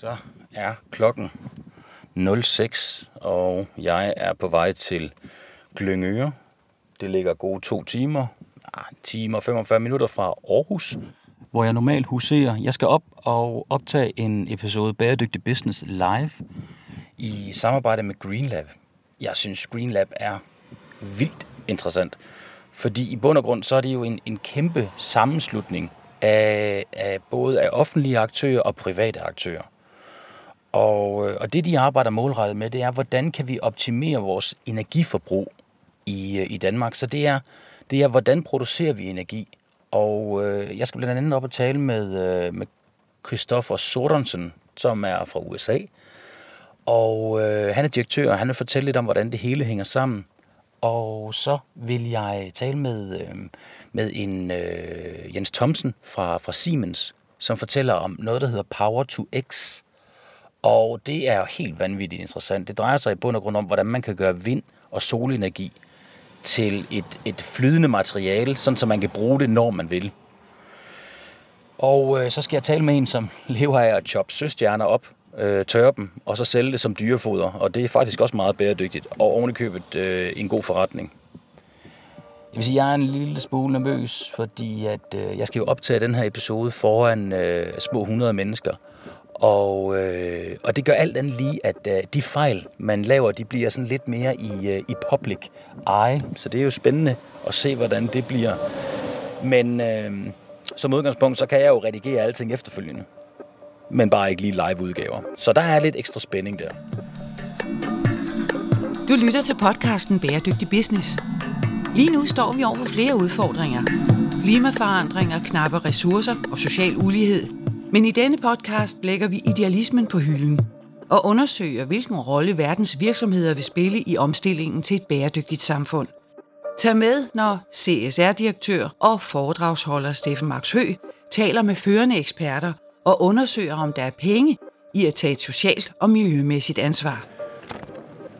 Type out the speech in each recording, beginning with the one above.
Så er klokken 06, og jeg er på vej til Glyngøre. Det ligger gode to timer, ah, en time og 45 minutter fra Aarhus, hvor jeg normalt huserer. Jeg skal op og optage en episode Bæredygtig Business live i samarbejde med Greenlab. Jeg synes, Greenlab er vildt interessant, fordi i bund og grund så er det jo en, en kæmpe sammenslutning af, af både af offentlige aktører og private aktører. Og, øh, og det, de arbejder målrettet med, det er, hvordan kan vi optimere vores energiforbrug i, øh, i Danmark. Så det er, det er, hvordan producerer vi energi. Og øh, jeg skal blandt andet op og tale med, øh, med Christoffer Sorensen, som er fra USA. Og øh, han er direktør, og han vil fortælle lidt om, hvordan det hele hænger sammen. Og så vil jeg tale med, øh, med en øh, Jens Thomsen fra, fra Siemens, som fortæller om noget, der hedder Power to X. Og det er helt vanvittigt interessant. Det drejer sig i bund og grund om, hvordan man kan gøre vind og solenergi til et, et flydende materiale, sådan så man kan bruge det, når man vil. Og øh, så skal jeg tale med en, som lever af at choppe søstjerner op, øh, tørre dem, og så sælge det som dyrefoder. Og det er faktisk også meget bæredygtigt, og ovenikøbet øh, en god forretning. Jeg vil sige, jeg er en lille smule nervøs, fordi at, øh, jeg skal jo optage den her episode foran øh, små 100 mennesker. Og, øh, og det gør alt andet lige, at øh, de fejl, man laver, de bliver sådan lidt mere i, øh, i public eye. Så det er jo spændende at se, hvordan det bliver. Men øh, som udgangspunkt, så kan jeg jo redigere alting efterfølgende. Men bare ikke lige live-udgaver. Så der er lidt ekstra spænding der. Du lytter til podcasten Bæredygtig Business. Lige nu står vi over for flere udfordringer. Klimaforandringer, knappe ressourcer og social ulighed – men i denne podcast lægger vi idealismen på hylden og undersøger, hvilken rolle verdens virksomheder vil spille i omstillingen til et bæredygtigt samfund. Tag med, når CSR-direktør og foredragsholder Steffen Max Hø taler med førende eksperter og undersøger, om der er penge i at tage et socialt og miljømæssigt ansvar.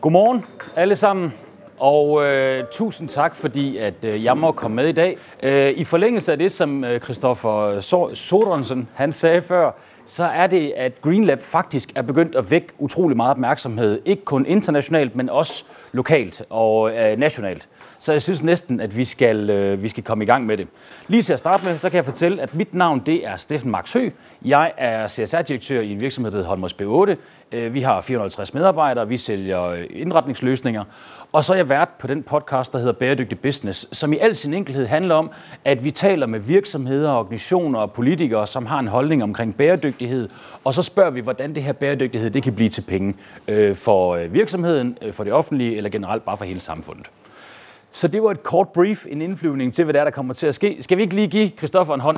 Godmorgen alle sammen. Og øh, tusind tak, fordi at øh, jeg må komme med i dag. Øh, I forlængelse af det, som øh, Christoffer Sorensen han sagde før, så er det, at Greenlab faktisk er begyndt at vække utrolig meget opmærksomhed. Ikke kun internationalt, men også lokalt og øh, nationalt. Så jeg synes næsten, at vi skal, øh, vi skal komme i gang med det. Lige til at starte med, så kan jeg fortælle, at mit navn det er Steffen Max Hø. Jeg er CSR-direktør i en virksomhed, der hedder Holmers B8. Øh, vi har 450 medarbejdere, vi sælger øh, indretningsløsninger. Og så er jeg vært på den podcast, der hedder Bæredygtig Business, som i al sin enkelhed handler om, at vi taler med virksomheder, organisationer og politikere, som har en holdning omkring bæredygtighed, og så spørger vi, hvordan det her bæredygtighed det kan blive til penge øh, for øh, virksomheden, øh, for det offentlige eller generelt bare for hele samfundet. Så det var et kort brief, en indflyvning til, hvad der, er, der kommer til at ske. Skal vi ikke lige give Christoffer en hånd?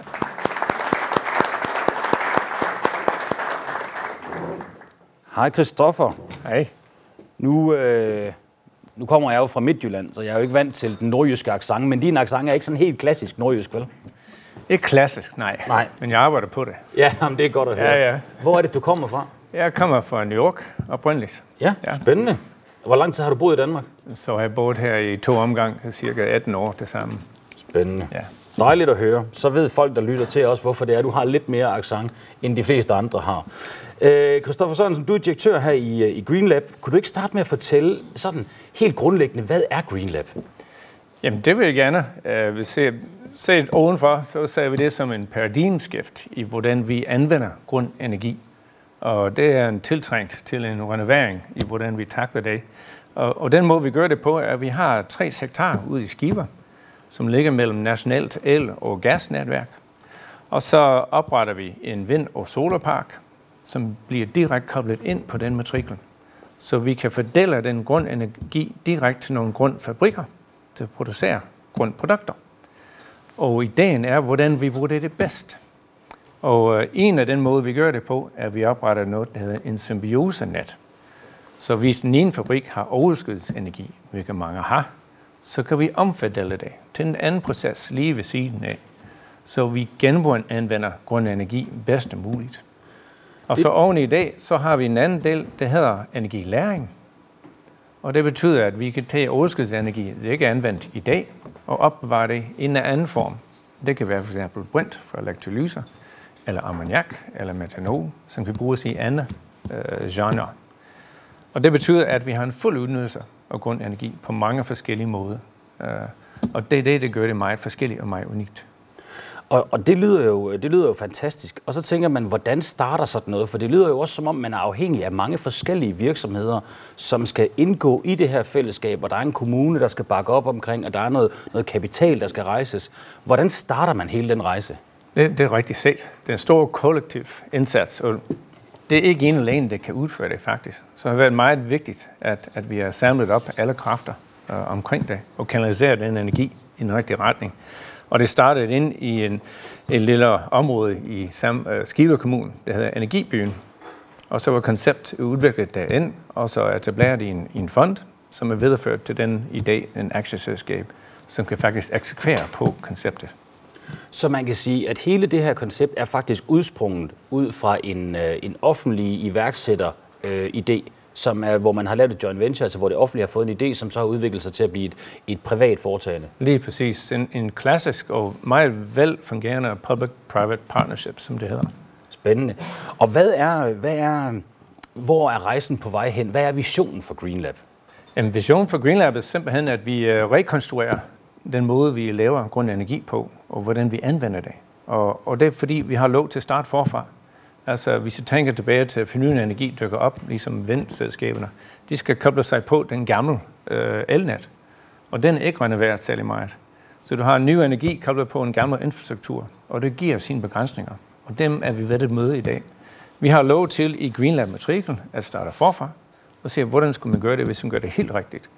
Hej Christoffer. Hej. Nu, øh, nu kommer jeg jo fra Midtjylland, så jeg er jo ikke vant til den nordjyske accent, men din accent er ikke sådan helt klassisk nordjysk, vel? Ikke klassisk, nej. Nej. Men jeg arbejder på det. Ja, jamen, det er godt at høre. Ja, ja. Hvor er det, du kommer fra? Jeg kommer fra New York oprindeligt. Ja, ja. spændende. Hvor lang tid har du boet i Danmark? Så har jeg boet her i to omgang, cirka 18 år det samme. Spændende. Ja. Dejligt at høre. Så ved folk, der lytter til os, hvorfor det er, at du har lidt mere accent, end de fleste andre har. Øh, Christoffer Sørensen, du er direktør her i, øh, i Greenlab. Kunne du ikke starte med at fortælle sådan helt grundlæggende, hvad er Greenlab? Jamen, det vil jeg gerne. Uh, vi ser, set ovenfor, så ser vi det som en paradigmskift i, hvordan vi anvender grøn energi. Og det er en tiltrængt til en renovering i, hvordan vi takler det. Og, og den måde, vi gør det på, er, at vi har tre sektorer ude i skiver, som ligger mellem nationalt el- og gasnetværk. Og så opretter vi en vind- og solarpark, som bliver direkte koblet ind på den matrikel. Så vi kan fordele den grundenergi direkte til nogle grundfabrikker til at producere grundprodukter. Og ideen er, hvordan vi bruger det, det bedst. Og øh, en af den måde, vi gør det på, er, at vi opretter noget, der hedder en symbiosenet. Så hvis den ene fabrik har overskudsenergi, hvilket mange har, så kan vi omfordele det til en anden proces lige ved siden af, så vi genanvender grøn energi bedst muligt. Og så oven i det, så har vi en anden del, der hedder energilæring. Og det betyder, at vi kan tage overskudsenergi, det ikke er anvendt i dag, og opbevare det i en anden form. Det kan være for eksempel brint for elektrolyser, eller ammoniak, eller metanol, som kan bruges i andre øh, genre. Og det betyder, at vi har en fuld udnyttelse af grundenergi på mange forskellige måder. Øh, og det er det, der gør det meget forskelligt og meget unikt. Og, og det, lyder jo, det lyder jo fantastisk. Og så tænker man, hvordan starter sådan noget? For det lyder jo også som om, man er afhængig af mange forskellige virksomheder, som skal indgå i det her fællesskab, og der er en kommune, der skal bakke op omkring, og der er noget, noget kapital, der skal rejses. Hvordan starter man hele den rejse? Det, det er rigtigt set. Det er en stor kollektiv indsats, og det er ikke en alene, der kan udføre det faktisk. Så det har været meget vigtigt, at, at vi har samlet op alle kræfter øh, omkring det, og kanaliseret den energi i den rigtige retning. Og det startede ind i en, en lille område i Sam, øh, Skive Kommune, der hedder Energibyen. Og så var koncept udviklet derind, og så etableret i en, i en fond, som er videreført til den idé, en aktieselskab, som kan faktisk eksekvere på konceptet. Så man kan sige, at hele det her koncept er faktisk udsprunget ud fra en, øh, en offentlig iværksætter øh, idé, som er, hvor man har lavet et joint venture, altså hvor det offentlige har fået en idé, som så har udviklet sig til at blive et, et privat foretagende. Lige præcis. En, en klassisk og meget velfungerende public-private partnership, som det hedder. Spændende. Og hvad er, hvad er, hvor er rejsen på vej hen? Hvad er visionen for GreenLab? Jamen, visionen for GreenLab er simpelthen, at vi øh, rekonstruerer den måde, vi laver grøn energi på, og hvordan vi anvender det. Og, og det er fordi, vi har lov til at starte forfra. Altså, hvis vi tænker tilbage til, at fornyende energi dykker op, ligesom vindselskaberne, de skal koble sig på den gamle øh, elnet, og den er ikke renoveret særlig meget. Så du har en ny energi koblet på en gammel infrastruktur, og det giver sine begrænsninger. Og dem er vi ved at møde i dag. Vi har lov til i Greenland Matrikel at starte forfra, og se, hvordan skulle man gøre det, hvis man gør det helt rigtigt.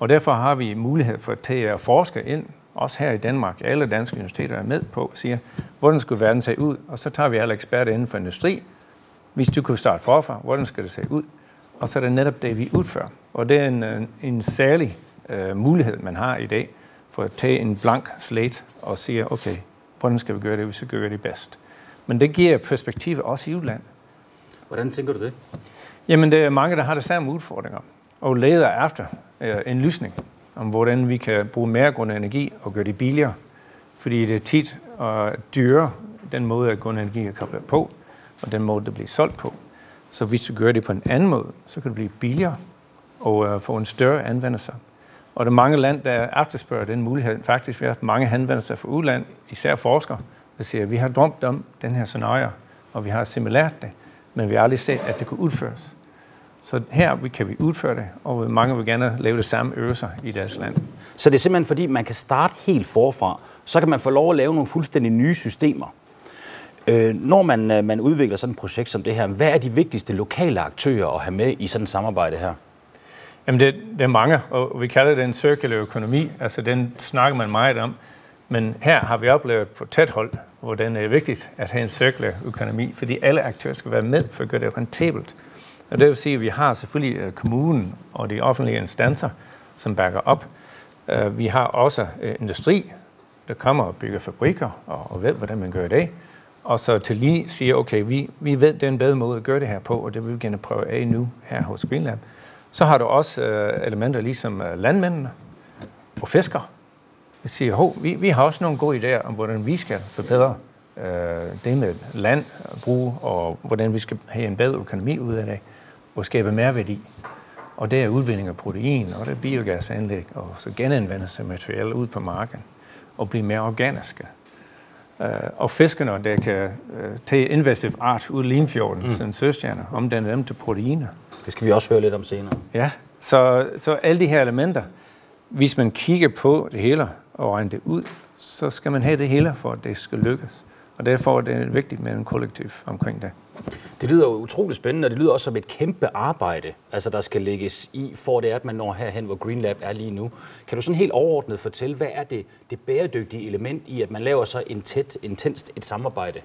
Og derfor har vi mulighed for at tage forske ind også her i Danmark, alle danske universiteter er med på, siger, hvordan skulle verden se ud? Og så tager vi alle eksperter inden for industri. Hvis du kunne starte forfra, hvordan skal det se ud? Og så er det netop det, vi udfører. Og det er en, en særlig uh, mulighed, man har i dag, for at tage en blank slate og sige, okay, hvordan skal vi gøre det, hvis vi gør det bedst? Men det giver perspektiv også i udlandet. Hvordan tænker du det? Jamen, det er mange, der har de samme udfordringer, og leder efter Øh, en lysning om hvordan vi kan bruge mere grøn energi og gøre det billigere. Fordi det er tit og dyre, den måde, at grøn energi er koblet på, og den måde, det bliver solgt på. Så hvis du gør det på en anden måde, så kan det blive billigere og uh, få en større anvendelse. Og der er mange land, der efterspørger den mulighed. Faktisk vi har mange henvendelser fra udland, især forskere, der siger, at vi har drømt om den her scenarie, og vi har simuleret det, men vi har aldrig set, at det kunne udføres. Så her kan vi udføre det, og mange vil gerne lave det samme øvelser i deres land. Så det er simpelthen fordi, man kan starte helt forfra, så kan man få lov at lave nogle fuldstændig nye systemer. Øh, når man, øh, man udvikler sådan et projekt som det her, hvad er de vigtigste lokale aktører at have med i sådan et samarbejde her? Jamen det, det er mange, og vi kalder det en cirkulær økonomi, altså den snakker man meget om. Men her har vi oplevet på tæt hold, hvor det er vigtigt at have en cirkulær økonomi, fordi alle aktører skal være med for at gøre det rentabelt. Og det vil sige, at vi har selvfølgelig øh, kommunen og de offentlige instanser, som bakker op. Øh, vi har også øh, industri, der kommer og bygger fabrikker og ved, hvordan man gør det. Og så til lige siger, okay, vi, vi ved, det er en bedre måde at gøre det her på, og det vil vi gerne prøve af nu her hos Greenlab. Så har du også elementer ligesom landmændene og fisker. Vi siger, hov, vi, vi har også nogle gode idéer om, hvordan vi skal forbedre øh, det med landbrug, og hvordan vi skal have en bedre økonomi ud af det og skabe mere værdi. Og det er udvinding af protein, og det er biogasanlæg, og så genanvendelse af materiale ud på marken, og blive mere organiske. Uh, og fiskerne, der kan uh, tage invasive art ud i Limfjorden, mm. sådan søstjerner, omdanne dem til proteiner. Det skal vi også høre lidt om senere. Ja, så, så alle de her elementer, hvis man kigger på det hele og regner det ud, så skal man have det hele, for at det skal lykkes. Og derfor er det vigtigt med en kollektiv omkring det. Det lyder jo utrolig spændende, og det lyder også som et kæmpe arbejde, altså der skal lægges i, for det er, at man når herhen, hvor Green Lab er lige nu. Kan du sådan helt overordnet fortælle, hvad er det, det bæredygtige element i, at man laver så en tæt, intenst et samarbejde?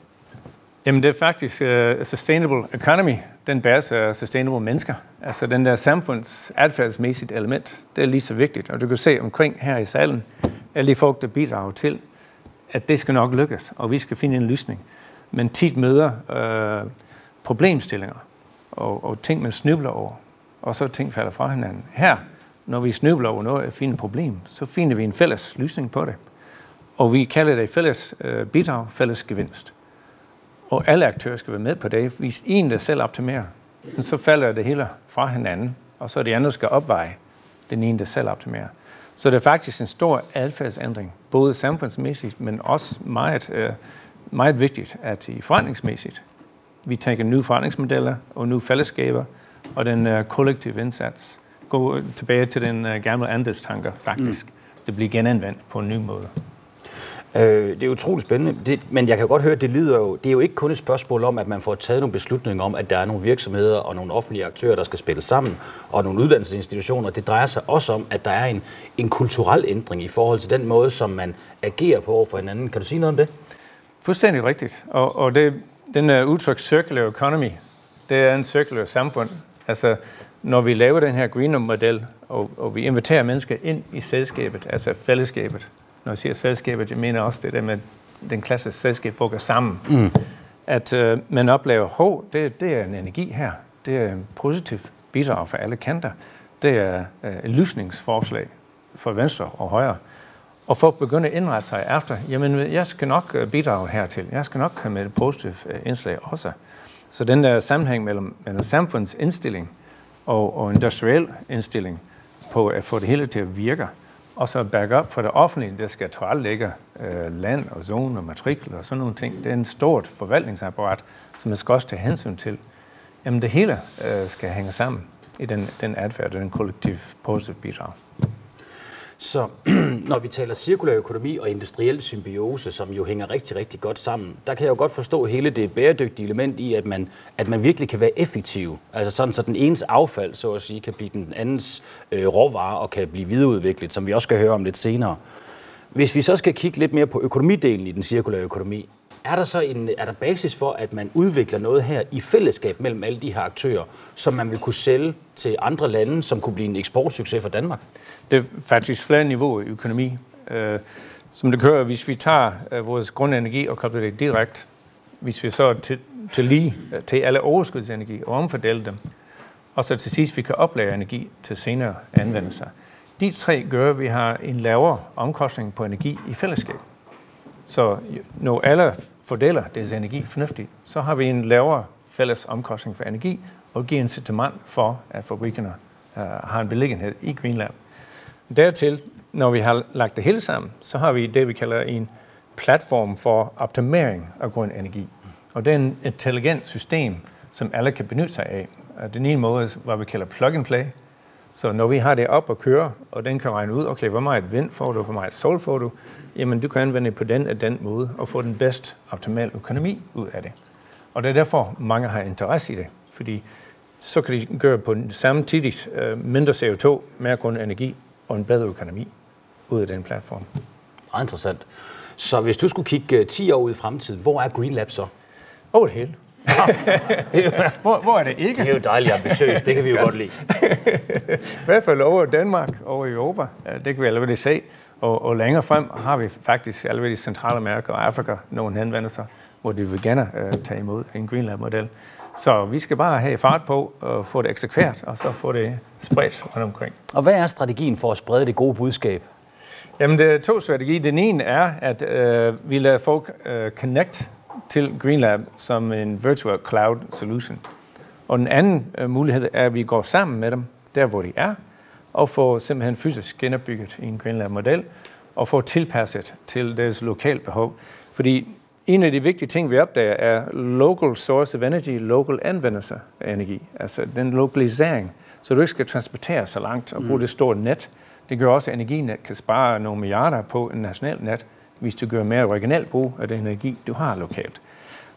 Jamen det er faktisk uh, sustainable economy, den bæres af sustainable mennesker. Altså den der samfunds adfærdsmæssigt element, det er lige så vigtigt. Og du kan se omkring her i salen, alle de folk, der bidrager til, at det skal nok lykkes, og vi skal finde en løsning. Men tit møder øh, problemstillinger og, og ting, man snubler over, og så ting falder fra hinanden. Her, når vi snubler over noget, finder et problem, så finder vi en fælles løsning på det. Og vi kalder det fælles øh, bidrag, fælles gevinst. Og alle aktører skal være med på det. Hvis en, der selv optimerer, så falder det hele fra hinanden, og så er andet der skal opveje den ene, der selv optimerer. Så det er faktisk en stor adfærdsændring, både samfundsmæssigt, men også meget, øh, meget vigtigt, at i forretningsmæssigt, vi tænker nye forretningsmodeller og nye fællesskaber, og den uh, kollektive indsats. Gå tilbage til den uh, gamle andelstanker, faktisk. Mm. Det bliver genanvendt på en ny måde. Øh, det er utroligt spændende, det, men jeg kan godt høre, at det lyder jo, det er jo ikke kun et spørgsmål om, at man får taget nogle beslutninger om, at der er nogle virksomheder og nogle offentlige aktører, der skal spille sammen, og nogle uddannelsesinstitutioner. Det drejer sig også om, at der er en, en kulturel ændring i forhold til den måde, som man agerer på over for hinanden. Kan du sige noget om det? Fuldstændig rigtigt. Og, og det, den uh, udtryk circular economy, det er en circular samfund. Altså, når vi laver den her Greenum-model, og, og vi inviterer mennesker ind i selskabet, altså fællesskabet, når jeg siger selskabet, jeg mener også det der med den klasse selskab, folk er sammen. Mm. At øh, man oplever, hov, det, det er en energi her. Det er en positiv bidrag for alle kanter. Det er øh, et lysningsforslag for venstre og højre. Og folk begynder at indrette sig efter, jamen jeg skal nok øh, bidrage hertil. Jeg skal nok komme med et positivt øh, indslag også. Så den der sammenhæng mellem, mellem samfunds indstilling og, og industriel indstilling på at få det hele til at virke, og så backup for det offentlige, der skal tilrettelægge øh, land og zone og matrikel og sådan nogle ting. Det er en stort forvaltningsapparat, som man skal også tage hensyn til. Jamen det hele øh, skal hænge sammen i den, den adfærd, den kollektiv positive bidrag. Så når vi taler cirkulær økonomi og industriel symbiose, som jo hænger rigtig, rigtig godt sammen, der kan jeg jo godt forstå hele det bæredygtige element i, at man, at man virkelig kan være effektiv. Altså sådan, så den ens affald, så at sige, kan blive den andens øh, råvare og kan blive videreudviklet, som vi også skal høre om lidt senere. Hvis vi så skal kigge lidt mere på økonomidelen i den cirkulære økonomi, er der så en, er der basis for, at man udvikler noget her i fællesskab mellem alle de her aktører, som man vil kunne sælge til andre lande, som kunne blive en eksportsucces for Danmark? Det er faktisk flere niveauer i økonomi. Øh, som det kører, hvis vi tager øh, vores grundenergi og kobler det direkte, hvis vi så til, til lige øh, til alle overskudsenergi og omfordeler dem, og så til sidst vi kan oplære energi til senere anvendelser. De tre gør, at vi har en lavere omkostning på energi i fællesskab. Så når alle fordeler deres energi fornuftigt, så har vi en lavere fælles omkostning for energi, og giver incitament for, at fabrikkerne uh, har en beliggenhed i Greenland. Dertil, når vi har lagt det hele sammen, så har vi det, vi kalder en platform for optimering af grøn energi. Og det er en intelligent system, som alle kan benytte sig af. Den ene måde, hvad vi kalder plug and play. Så når vi har det op og køre, og den kan regne ud, okay, hvor meget vind får du, hvor meget sol får du, jamen du kan anvende det på den og den måde, og få den bedst optimale økonomi ud af det. Og det er derfor, mange har interesse i det, fordi så kan de gøre på samtidig uh, mindre CO2, mere grøn energi og en bedre økonomi ud af den platform. Meget interessant. Så hvis du skulle kigge 10 år ud i fremtiden, hvor er Green Lab så? Over det hele. det er, hvor, hvor er det ikke? Det er jo dejligt ambitiøst, det kan vi jo godt lide. I hvert fald over Danmark, over Europa, det kan vi allerede se. Og, og længere frem har vi faktisk allerede i Centralamerika og Afrika nogle henvendelser, hvor de vil gerne uh, tage imod en Greenland-model. Så vi skal bare have fart på og få det eksekveret, og så få det spredt rundt omkring. Og hvad er strategien for at sprede det gode budskab? Jamen, der er to strategier. Den ene er, at uh, vi lader folk uh, connect til GreenLab som en virtual cloud solution. Og den anden uh, mulighed er, at vi går sammen med dem, der hvor de er, og får simpelthen fysisk genopbygget en GreenLab-model, og får tilpasset til deres lokale behov. Fordi en af de vigtige ting, vi opdager, er local source of energy, local anvendelse af energi. Altså den lokalisering, så du ikke skal transportere så langt og bruge mm. det store net. Det gør også, at energinet kan spare nogle milliarder på en national net, hvis du gør mere original brug af den energi, du har lokalt.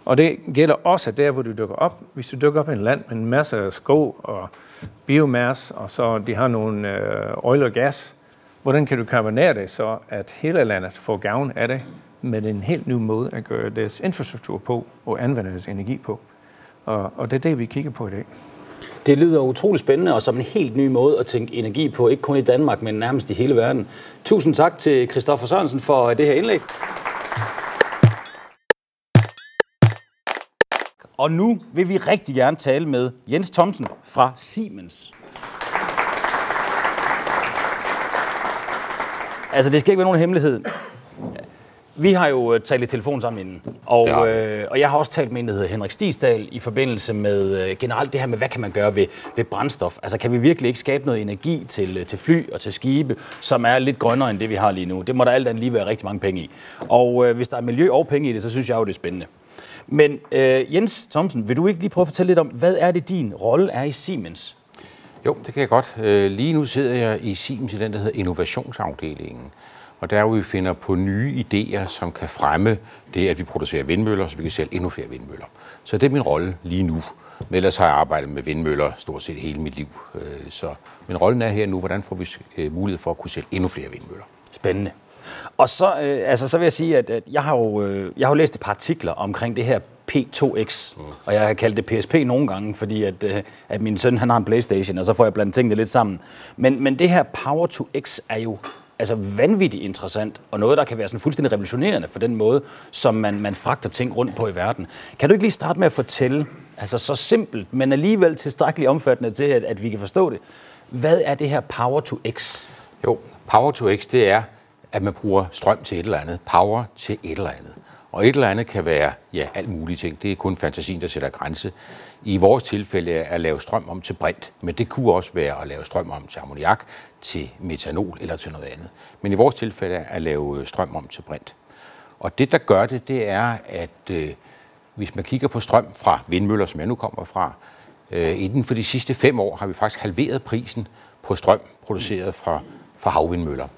Og det gælder også der, hvor du dukker op. Hvis du dukker op i en land med en masse af skov og biomasse, og så de har nogle øh, oil og gas, hvordan kan du kombinere det så, at hele landet får gavn af det med en helt ny måde at gøre deres infrastruktur på og anvende deres energi på? Og, og det er det, vi kigger på i dag. Det lyder utrolig spændende og som en helt ny måde at tænke energi på, ikke kun i Danmark, men nærmest i hele verden. Tusind tak til Christoffer Sørensen for det her indlæg. Og nu vil vi rigtig gerne tale med Jens Thomsen fra Siemens. Altså, det skal ikke være nogen hemmelighed. Vi har jo øh, talt i telefon sammen inden, og, øh, og jeg har også talt med en, der hedder Henrik Stisdal, i forbindelse med øh, generelt det her med, hvad kan man gøre ved, ved brændstof? Altså kan vi virkelig ikke skabe noget energi til, øh, til fly og til skibe, som er lidt grønnere end det, vi har lige nu? Det må der alt andet lige være rigtig mange penge i. Og øh, hvis der er miljø og penge i det, så synes jeg jo, det er spændende. Men øh, Jens Thomsen, vil du ikke lige prøve at fortælle lidt om, hvad er det, din rolle er i Siemens? Jo, det kan jeg godt. Øh, lige nu sidder jeg i Siemens i den, der hedder innovationsafdelingen. Og der hvor vi finder på nye idéer, som kan fremme det, at vi producerer vindmøller, så vi kan sælge endnu flere vindmøller. Så det er min rolle lige nu. Men ellers har jeg arbejdet med vindmøller stort set hele mit liv. Øh, så min rolle er her nu, hvordan får vi øh, mulighed for at kunne sælge endnu flere vindmøller. Spændende. Og så, øh, altså, så vil jeg sige, at, at jeg, har jo, øh, jeg har jo læst et par artikler omkring det her P2X, mm. og jeg har kaldt det PSP nogle gange, fordi at, øh, at min søn han har en Playstation, og så får jeg blandt tingene lidt sammen. Men, men det her Power to X er jo altså vanvittigt interessant, og noget, der kan være sådan fuldstændig revolutionerende for den måde, som man, man fragter ting rundt på i verden. Kan du ikke lige starte med at fortælle, altså så simpelt, men alligevel tilstrækkeligt omfattende til, at, at vi kan forstå det. Hvad er det her Power to X? Jo, Power to X, det er, at man bruger strøm til et eller andet, power til et eller andet. Og et eller andet kan være ja, alt muligt ting. Det er kun fantasien, der sætter grænse. I vores tilfælde er at lave strøm om til brint, men det kunne også være at lave strøm om til ammoniak, til metanol eller til noget andet. Men i vores tilfælde er at lave øh, strøm om til brint. Og det, der gør det, det er, at øh, hvis man kigger på strøm fra vindmøller, som jeg nu kommer fra, øh, inden for de sidste fem år har vi faktisk halveret prisen på strøm produceret fra, fra havvindmøller.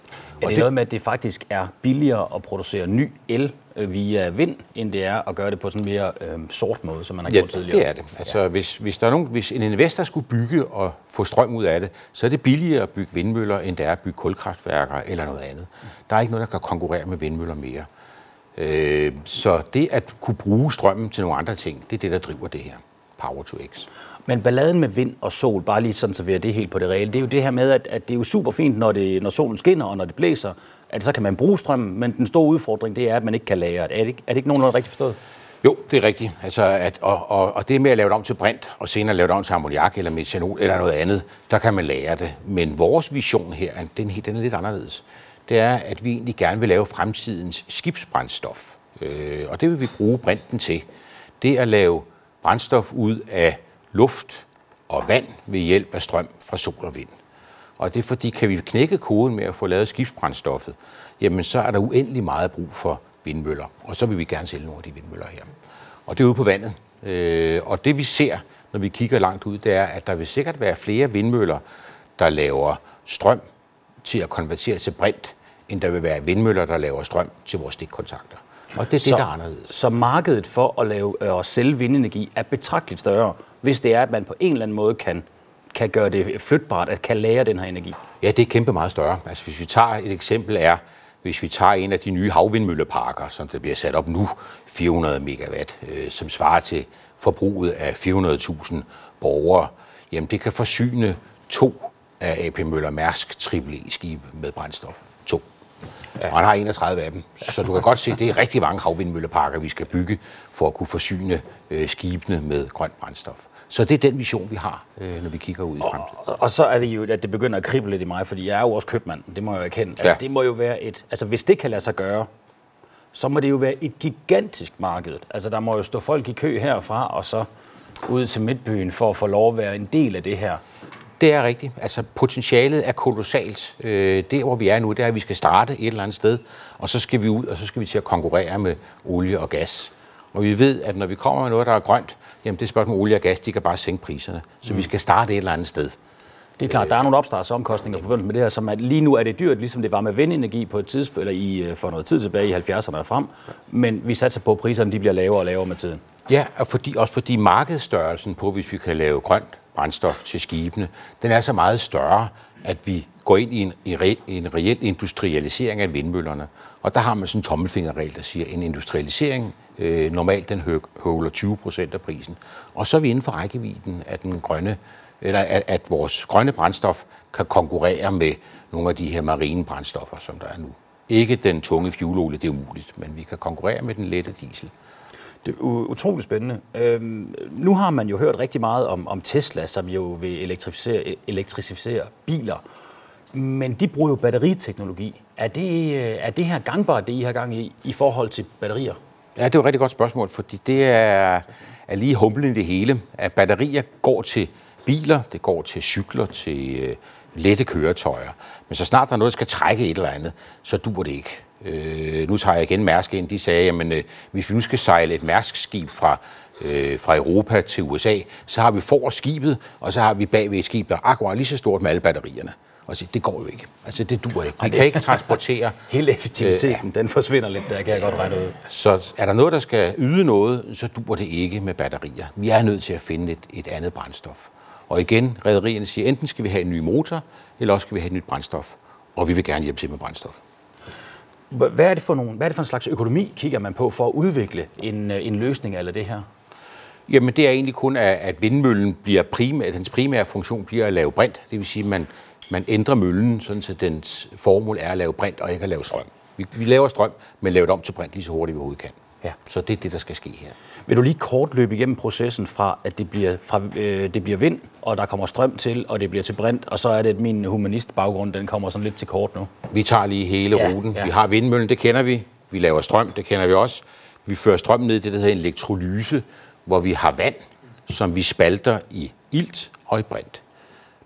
Er det, det noget med, at det faktisk er billigere at producere ny el øh, via vind, end det er at gøre det på sådan en mere øh, sort måde, som man har ja, gjort tidligere? det er det. Altså, ja. hvis, hvis, der er nogen, hvis en investor skulle bygge og få strøm ud af det, så er det billigere at bygge vindmøller, end det er at bygge kulkraftværker eller noget andet. Der er ikke noget, der kan konkurrere med vindmøller mere. Øh, så det at kunne bruge strømmen til nogle andre ting, det er det, der driver det her. Power to X. Men balladen med vind og sol, bare lige sådan så vi er det helt på det reelle, det er jo det her med, at, at det er jo super fint, når, det, når solen skinner og når det blæser, at så kan man bruge strømmen, men den store udfordring, det er, at man ikke kan lære det. Er det ikke, er det ikke nogenlunde rigtigt forstået? Jo, det er rigtigt. Altså at, og, og, og det med at lave det om til brint, og senere lave det om til ammoniak eller metanol eller noget andet, der kan man lære det. Men vores vision her, den, den er lidt anderledes. Det er, at vi egentlig gerne vil lave fremtidens skibsbrændstof. Øh, og det vil vi bruge brinten til. Det at lave brændstof ud af luft og vand ved hjælp af strøm fra sol og vind. Og det er fordi, kan vi knække koden med at få lavet skibsbrændstoffet, jamen så er der uendelig meget brug for vindmøller. Og så vil vi gerne sælge nogle af de vindmøller her. Og det er ude på vandet. Øh, og det vi ser, når vi kigger langt ud, det er, at der vil sikkert være flere vindmøller, der laver strøm til at konvertere til brint, end der vil være vindmøller, der laver strøm til vores stikkontakter. Og det er så, det, der er anderledes. Så markedet for at lave øh, og sælge vindenergi er betragteligt større, hvis det er, at man på en eller anden måde kan, kan gøre det flytbart, at kan lære den her energi? Ja, det er kæmpe meget større. Altså hvis vi tager et eksempel er, hvis vi tager en af de nye havvindmølleparker, som der bliver sat op nu, 400 megawatt, øh, som svarer til forbruget af 400.000 borgere, jamen det kan forsyne to af AP Møller Mærsk AAA-skibe med brændstof. To. Ja. Og han har 31 af dem. Så du kan godt se, at det er rigtig mange havvindmølleparker, vi skal bygge for at kunne forsyne øh, skibene med grønt brændstof. Så det er den vision, vi har, øh, når vi kigger ud i fremtiden. Og, og så er det jo, at det begynder at krible lidt i mig, fordi jeg er jo også købmand, det må jeg jo erkende. Ja. Altså, det må jo være et, altså hvis det kan lade sig gøre, så må det jo være et gigantisk marked. Altså der må jo stå folk i kø herfra, og så ud til midtbyen for at få lov at være en del af det her. Det er rigtigt. Altså potentialet er kolossalt. Øh, det, hvor vi er nu, det er, at vi skal starte et eller andet sted, og så skal vi ud, og så skal vi til at konkurrere med olie og gas. Og vi ved, at når vi kommer med noget, der er grønt, jamen det spørgsmål olie og gas, de kan bare sænke priserne. Så mm. vi skal starte et eller andet sted. Det er klart, der er nogle opstartsomkostninger forbundet med det her, som at lige nu er det dyrt, ligesom det var med vindenergi på et tidspunkt, eller i, øh, for noget tid tilbage i 70'erne og frem. Men vi satser på, at priserne de bliver lavere og lavere med tiden. Ja, og fordi, også fordi markedsstørrelsen på, hvis vi kan lave grønt brændstof til skibene, den er så meget større, at vi går ind i en, i re, en reel industrialisering af vindmøllerne. Og der har man sådan en tommelfingerregel, der siger, at en industrialisering øh, normalt den høvler 20 procent af prisen. Og så er vi inden for rækkevidden af den grønne, eller at, at vores grønne brændstof kan konkurrere med nogle af de her marine brændstoffer, som der er nu. Ikke den tunge fuelolie, det er umuligt, men vi kan konkurrere med den lette diesel. Det er utroligt spændende. Øhm, nu har man jo hørt rigtig meget om, om Tesla, som jo vil elektrificere, e-, elektrificere biler. Men de bruger jo batteriteknologi. Er det, øh, er det her gangbart, det I har gang i, i forhold til batterier? Ja, det er jo et rigtig godt spørgsmål, fordi det er, er lige humlen i det hele. At batterier går til biler, det går til cykler, til øh, lette køretøjer. Men så snart der er noget, der skal trække et eller andet, så dur det ikke. Øh, nu tager jeg igen Mærsk ind. De sagde, at øh, hvis vi nu skal sejle et Mærsk-skib fra, øh, fra Europa til USA, så har vi for skibet, og så har vi bagved et skib, der er akkurat lige så stort med alle batterierne. Og sige, det går jo ikke. Altså, det dur ikke. Vi kan ikke transportere... Hele effektiviteten, øh, den forsvinder lidt, der kan jeg godt regne ud. Så er der noget, der skal yde noget, så dur det ikke med batterier. Vi er nødt til at finde et, et andet brændstof. Og igen, rædderierne siger, enten skal vi have en ny motor, eller også skal vi have et nyt brændstof. Og vi vil gerne hjælpe til med brændstof. Hvad er det for, nogle, hvad er det for en slags økonomi, kigger man på for at udvikle en, en løsning af det her? Jamen, det er egentlig kun, at vindmøllen bliver primær, at dens primære funktion bliver at lave brint. Det vil sige, at man, man ændrer møllen, sådan så dens formål er at lave brint og ikke at lave strøm. Vi, vi laver strøm, men laver det om til brint lige så hurtigt vi overhovedet kan. Ja. Så det er det, der skal ske her. Vil du lige kort løbe igennem processen fra, at det bliver, fra, øh, det bliver vind, og der kommer strøm til, og det bliver til brint, og så er det, at min humanist baggrund, den kommer sådan lidt til kort nu. Vi tager lige hele ja, ruten. Ja. Vi har vindmøllen, det kender vi. Vi laver strøm, det kender vi også. Vi fører strøm ned i det, der hedder elektrolyse, hvor vi har vand, som vi spalter i ilt og i brint.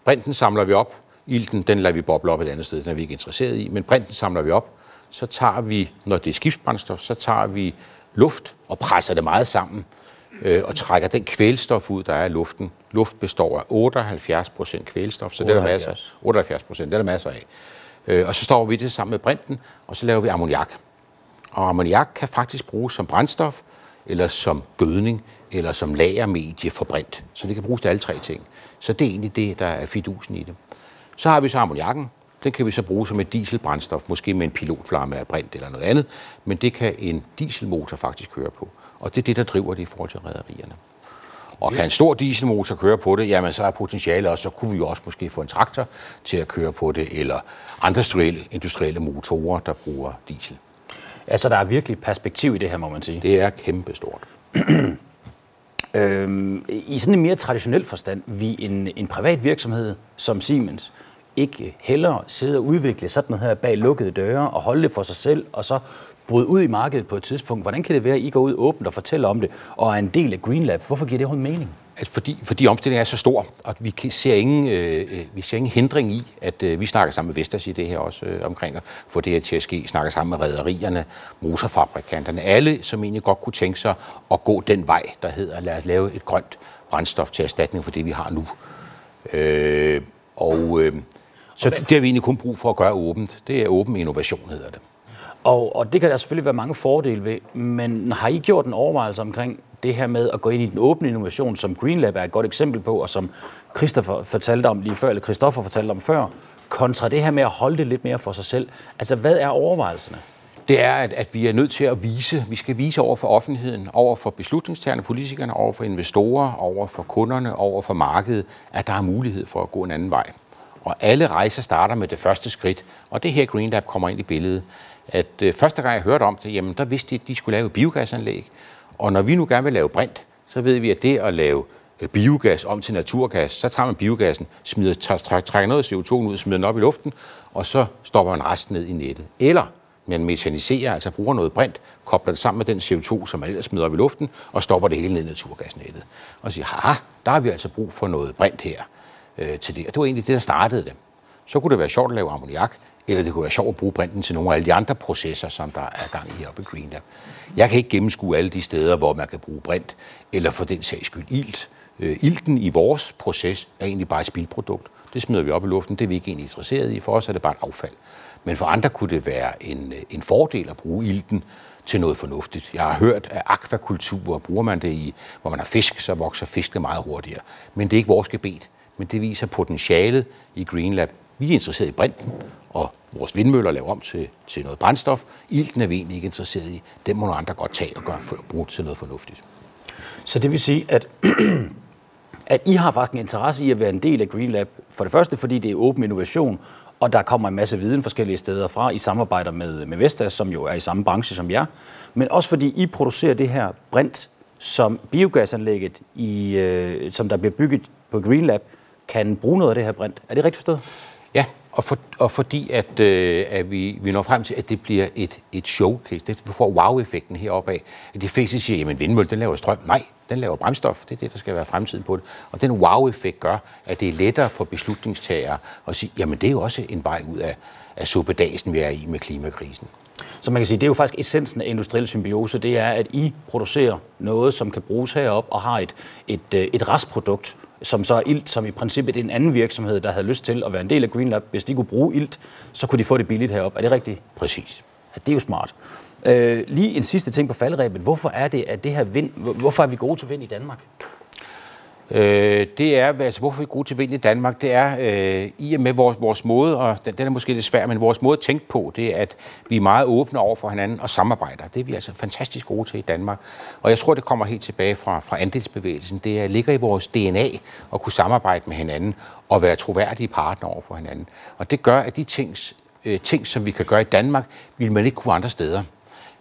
Brinten samler vi op. Ilten, den lader vi boble op et andet sted, den er vi ikke interesseret i, men brinten samler vi op. Så tager vi, når det er skibsbrændstof, så tager vi luft og presser det meget sammen øh, og trækker den kvælstof ud, der er i luften. Luft består af 78 procent kvælstof, så 78. det er der masser, 78 procent, det er der masser af. Øh, og så står vi det sammen med brinten, og så laver vi ammoniak. Og ammoniak kan faktisk bruges som brændstof, eller som gødning, eller som lagermedie for brint. Så det kan bruges til alle tre ting. Så det er egentlig det, der er fidusen i det. Så har vi så ammoniakken, den kan vi så bruge som et dieselbrændstof, måske med en pilotflamme af brint eller noget andet, men det kan en dieselmotor faktisk køre på. Og det er det, der driver det i forhold til rædderierne. Og kan en stor dieselmotor køre på det, jamen så er potentialet også, så kunne vi jo også måske få en traktor til at køre på det, eller andre industrielle motorer, der bruger diesel. Altså, der er virkelig perspektiv i det her, må man sige. Det er kæmpestort. øhm, I sådan en mere traditionel forstand, vi en, en privat virksomhed som Siemens, ikke hellere sidde og udvikle sådan noget her bag lukkede døre og holde det for sig selv, og så bryde ud i markedet på et tidspunkt. Hvordan kan det være, at I går ud åbent og fortæller om det, og er en del af GreenLab? Hvorfor giver det overhovedet mening? Altså fordi, fordi omstillingen er så stor, og vi ser ingen, øh, øh, vi ser ingen hindring i, at øh, vi snakker sammen med Vestas i det her også øh, omkring at få det her til at ske, snakker sammen med rædderierne, motorfabrikanterne, alle, som egentlig godt kunne tænke sig at gå den vej, der hedder, lad os lave et grønt brændstof til erstatning for det, vi har nu. Øh, og øh, så det, det har vi egentlig kun brug for at gøre åbent. Det er åben innovation, hedder det. Og, og det kan der selvfølgelig være mange fordele ved, men har I gjort en overvejelse omkring det her med at gå ind i den åbne innovation, som Green Lab er et godt eksempel på, og som Christoffer fortalte om lige før, eller Christoffer fortalte om før, kontra det her med at holde det lidt mere for sig selv. Altså, hvad er overvejelserne? det er, at, at vi er nødt til at vise, vi skal vise over for offentligheden, over for beslutningstagerne, politikerne, over for investorer, over for kunderne, over for markedet, at der er mulighed for at gå en anden vej. Og alle rejser starter med det første skridt, og det her Green Lab kommer ind i billedet. At øh, første gang jeg hørte om det, jamen der vidste de, at de skulle lave biogasanlæg. Og når vi nu gerne vil lave brint, så ved vi, at det at lave øh, biogas om til naturgas, så tager man biogassen, smider, trækker noget CO2 ud, smider den op i luften, og så stopper man resten ned i nettet. Eller man mekaniserer, altså bruger noget brint, kobler det sammen med den CO2, som man ellers smider op i luften, og stopper det hele ned i naturgasnettet. Og siger, haha, der har vi altså brug for noget brint her øh, til det. Og det var egentlig det, der startede det. Så kunne det være sjovt at lave ammoniak, eller det kunne være sjovt at bruge brinten til nogle af alle de andre processer, som der er gang i heroppe i Green Lab. Jeg kan ikke gennemskue alle de steder, hvor man kan bruge brint, eller for den sags skyld ilt. Øh, ilten i vores proces er egentlig bare et spildprodukt. Det smider vi op i luften, det er vi ikke egentlig interesseret i. For os er det bare et affald. Men for andre kunne det være en, øh, en fordel at bruge ilten til noget fornuftigt. Jeg har hørt, at akvakultur bruger man det i, hvor man har fisk, så vokser fiskene meget hurtigere. Men det er ikke vores gebet men det viser potentialet i Green Lab. Vi er interesseret i brinten, og vores vindmøller laver om til, til noget brændstof. Ilten er vi egentlig ikke interesseret i. Den må nogle andre godt tage og gøre for at bruge til noget fornuftigt. Så det vil sige, at, at I har faktisk en interesse i at være en del af Green Lab. For det første, fordi det er åben innovation, og der kommer en masse viden forskellige steder fra. I samarbejder med, med Vestas, som jo er i samme branche som jer. Men også fordi I producerer det her brint, som biogasanlægget, i, øh, som der bliver bygget på Green Lab, kan bruge noget af det her brint. Er det rigtigt forstået? Ja, Og, for, og fordi at, øh, at vi, vi når frem til, at det bliver et, et showcase, det får wow-effekten heroppe af, at de fleste siger, jamen vindmølle, den laver strøm. Nej, den laver brændstof. Det er det, der skal være fremtiden på det. Og den wow-effekt gør, at det er lettere for beslutningstagere at sige, jamen det er jo også en vej ud af, af suppedagen, vi er i med klimakrisen. Så man kan sige, det er jo faktisk essensen af industriel symbiose, det er, at I producerer noget, som kan bruges herop og har et, et, øh, et restprodukt, som så er ilt, som i princippet en anden virksomhed, der havde lyst til at være en del af Green Lab. Hvis de kunne bruge ilt, så kunne de få det billigt herop. Er det rigtigt? Præcis. Ja, det er jo smart. Øh, lige en sidste ting på faldrebet. Hvorfor er det, at det her vind, hvorfor er vi gode til vind i Danmark? Øh, det er, altså, hvorfor vi er gode til vind i Danmark, det er øh, i og med vores, vores måde, og den, den er måske lidt svær, men vores måde at tænke på, det er, at vi er meget åbne over for hinanden og samarbejder. Det er vi altså fantastisk gode til i Danmark. Og jeg tror, det kommer helt tilbage fra, fra andelsbevægelsen. Det er, ligger i vores DNA at kunne samarbejde med hinanden og være troværdige partner over for hinanden. Og det gør, at de ting, øh, ting som vi kan gøre i Danmark, vil man ikke kunne andre steder.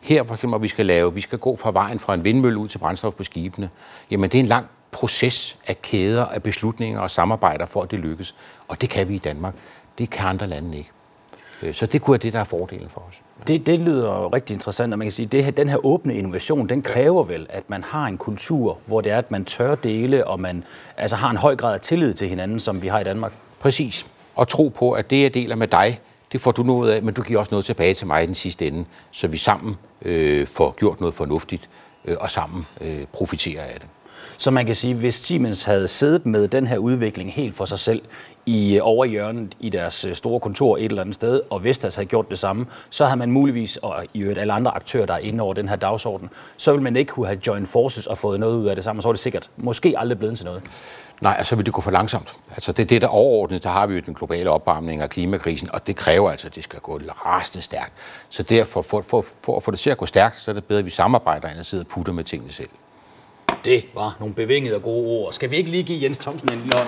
Her for eksempel, vi skal lave, vi skal gå fra vejen fra en vindmølle ud til brændstof på skibene. Jamen, det er en lang proces af kæder, af beslutninger og samarbejder for, at det lykkes. Og det kan vi i Danmark. Det kan andre lande ikke. Øh, så det kunne være det, der er fordelen for os. Det, det lyder rigtig interessant, og man kan sige, at den her åbne innovation, den kræver vel, at man har en kultur, hvor det er, at man tør dele, og man altså har en høj grad af tillid til hinanden, som vi har i Danmark. Præcis. Og tro på, at det, jeg deler med dig, det får du noget af, men du giver også noget tilbage til mig i den sidste ende, så vi sammen øh, får gjort noget fornuftigt, øh, og sammen øh, profiterer af det. Så man kan sige, hvis Siemens havde siddet med den her udvikling helt for sig selv i øh, over hjørnet i deres øh, store kontor et eller andet sted, og Vestas havde gjort det samme, så havde man muligvis, og i øvrigt alle andre aktører, der er inde over den her dagsorden, så ville man ikke kunne have joined forces og fået noget ud af det samme, og så var det sikkert måske aldrig blevet til noget. Nej, altså vil det gå for langsomt. Altså det er det, der overordnet, der har vi jo den globale opvarmning og klimakrisen, og det kræver altså, at det skal gå rasende stærkt. Så derfor, for, for, for at få det til at gå stærkt, så er det bedre, at vi samarbejder, end at sidde og putte med tingene selv. Det var nogle bevingede og gode ord. Skal vi ikke lige give Jens Thomsen en lille hånd?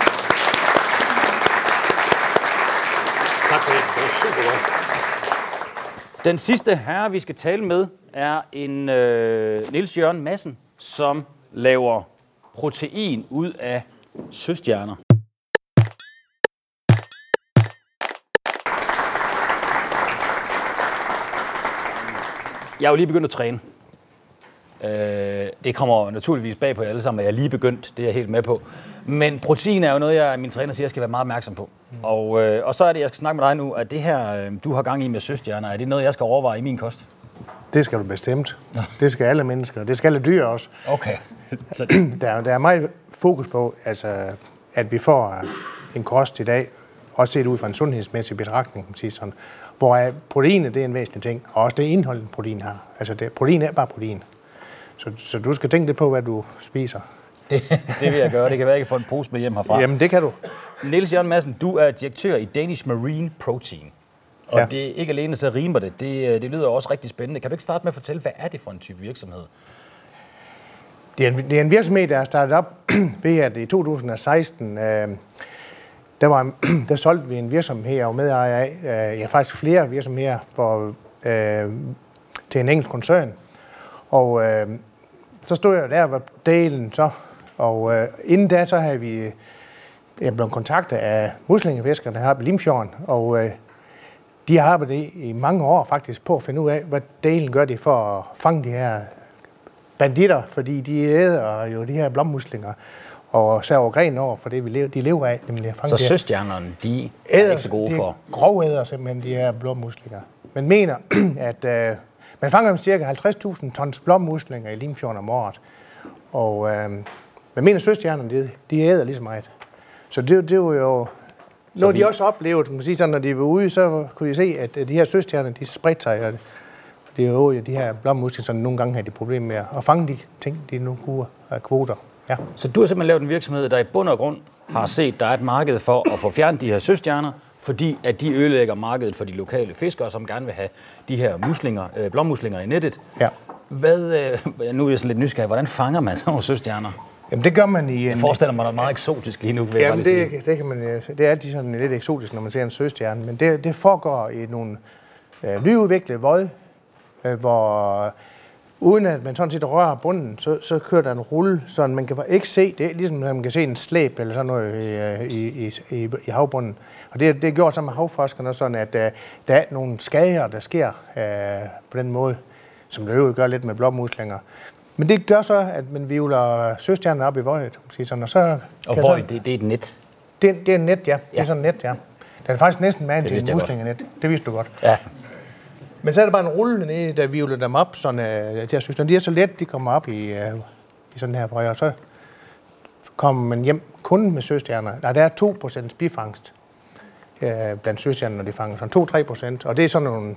Tak for det. Det var super godt. Den sidste herre, vi skal tale med, er en øh, Nils Jørgen Madsen, som laver protein ud af søstjerner. Jeg er jo lige begyndt at træne. Øh, det kommer naturligvis bag på jer alle sammen, at jeg er lige begyndt. Det er jeg helt med på. Men protein er jo noget, jeg, min træner siger, jeg skal være meget opmærksom på. Mm. Og, øh, og så er det, jeg skal snakke med dig nu, at det her, øh, du har gang i med søstjerner, er det noget, jeg skal overveje i min kost? Det skal du bestemt. Ja. Det skal alle mennesker. Det skal alle dyr også. Okay. Så... der, der er meget fokus på, altså, at vi får en kost i dag, også set ud fra en sundhedsmæssig betragtning, kan sige sådan, hvor proteinet det er en væsentlig ting, og også det indhold, protein har. Altså det, protein er bare protein. Så, så du skal tænke lidt på, hvad du spiser. Det, det vil jeg gøre. Det kan være, at jeg kan få en pose med hjem herfra. Jamen, det kan du. Niels Jørgen Madsen, du er direktør i Danish Marine Protein. Og ja. det er ikke alene så rimer det. det. Det lyder også rigtig spændende. Kan du ikke starte med at fortælle, hvad er det for en type virksomhed? Det er en, det er en virksomhed, der er startet op ved, at i 2016, øh, der, var, der solgte vi en virksomhed og medejer af, øh, ja faktisk flere virksomheder for, øh, til en engelsk koncern. Og øh, så stod jeg der var delen så, og øh, inden da, så havde vi jeg blev kontaktet af muslingefiskerne her på Limfjorden, og øh, de har arbejdet i mange år faktisk på at finde ud af, hvad delen gør de for at fange de her banditter, fordi de æder jo de her blommuslinger og saver grenen over for det, vi lever, de lever af. Nemlig at fange så søstjernerne, de er æder, ikke så gode for? Grovæder simpelthen de her blommuslinger. Man mener, at øh, man fanger cirka 50.000 tons blommuslinger i Limfjorden om året. Og øh, man mener, søstjernerne, de, de æder lige så meget. Så det, det var jo... Når vi... de også oplevede, man sige sådan, når de var ude, så kunne de se, at de her søstjerner, de spredte sig. Og det er jo de her blommuslinger, som nogle gange har de problemer med at fange de ting, de nu kunne af kvoter. Ja. Så du har simpelthen lavet en virksomhed, der i bund og grund har set, at der er et marked for at få fjernet de her søstjerner, fordi at de ødelægger markedet for de lokale fiskere, som gerne vil have de her muslinger, øh, blommuslinger i nettet. Ja. Hvad, øh, nu er jeg sådan lidt nysgerrig, hvordan fanger man sådan nogle søstjerner? Jamen det gør man i en... Jeg forestiller mig noget meget eksotisk lige nu, vil Jamen jeg det, sige. det, kan man, det er altid sådan lidt eksotisk, når man ser en søstjerne, men det, det foregår i nogle øh, nyudviklede vod, øh, hvor uden at man sådan set rører bunden, så, så kører der en rulle, så man kan ikke se, det ligesom man kan se en slæb eller sådan noget i, i, i, i havbunden. Og det, det er gjort sammen med havforskerne, sådan at uh, der er nogle skader, der sker uh, på den måde, som det jo gør lidt med blåmuslinger. Men det gør så, at man vivler søstjerner op i vøjet. Sådan, og så og vøjet, det, det er et net? Det, det er et net, ja. ja. Det er sådan et net, ja. Det er faktisk næsten med til en muslingenet. Det vidste du godt. Ja. Men så er der bare en rulle nede, der vivler dem op, sådan, uh, de her søstre. De er så let, de kommer op i, uh, i sådan her frø, og så kommer man hjem kun med søstjerner. Nej, der er 2% bifangst uh, blandt søstjerner, når de fanger sådan 2-3% Og det er sådan nogle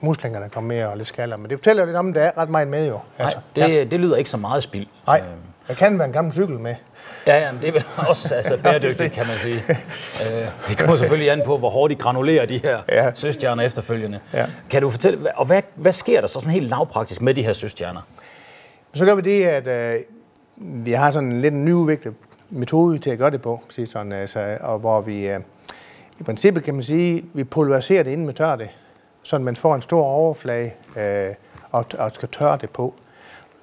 muslinger, der kommer med og lidt skaller. Men det fortæller lidt om, at der er ret meget med jo. Nej, altså, det, ja. det lyder ikke så meget spild. Nej, der kan være en gammel cykel med. Ja, ja, men det er vel også altså, bæredygtigt, kan man sige. Øh, det kommer selvfølgelig an på, hvor hårdt de granulerer de her ja. søstjerner efterfølgende. Ja. Kan du fortælle, og hvad, hvad sker der så sådan helt lavpraktisk med de her søstjerner? Så gør vi det, at øh, vi har sådan en lidt nyudviklet metode til at gøre det på, sådan, altså, og hvor vi øh, i princippet kan man sige, vi pulveriserer det inden vi tør det, så man får en stor overflade øh, og, og skal tørre det på.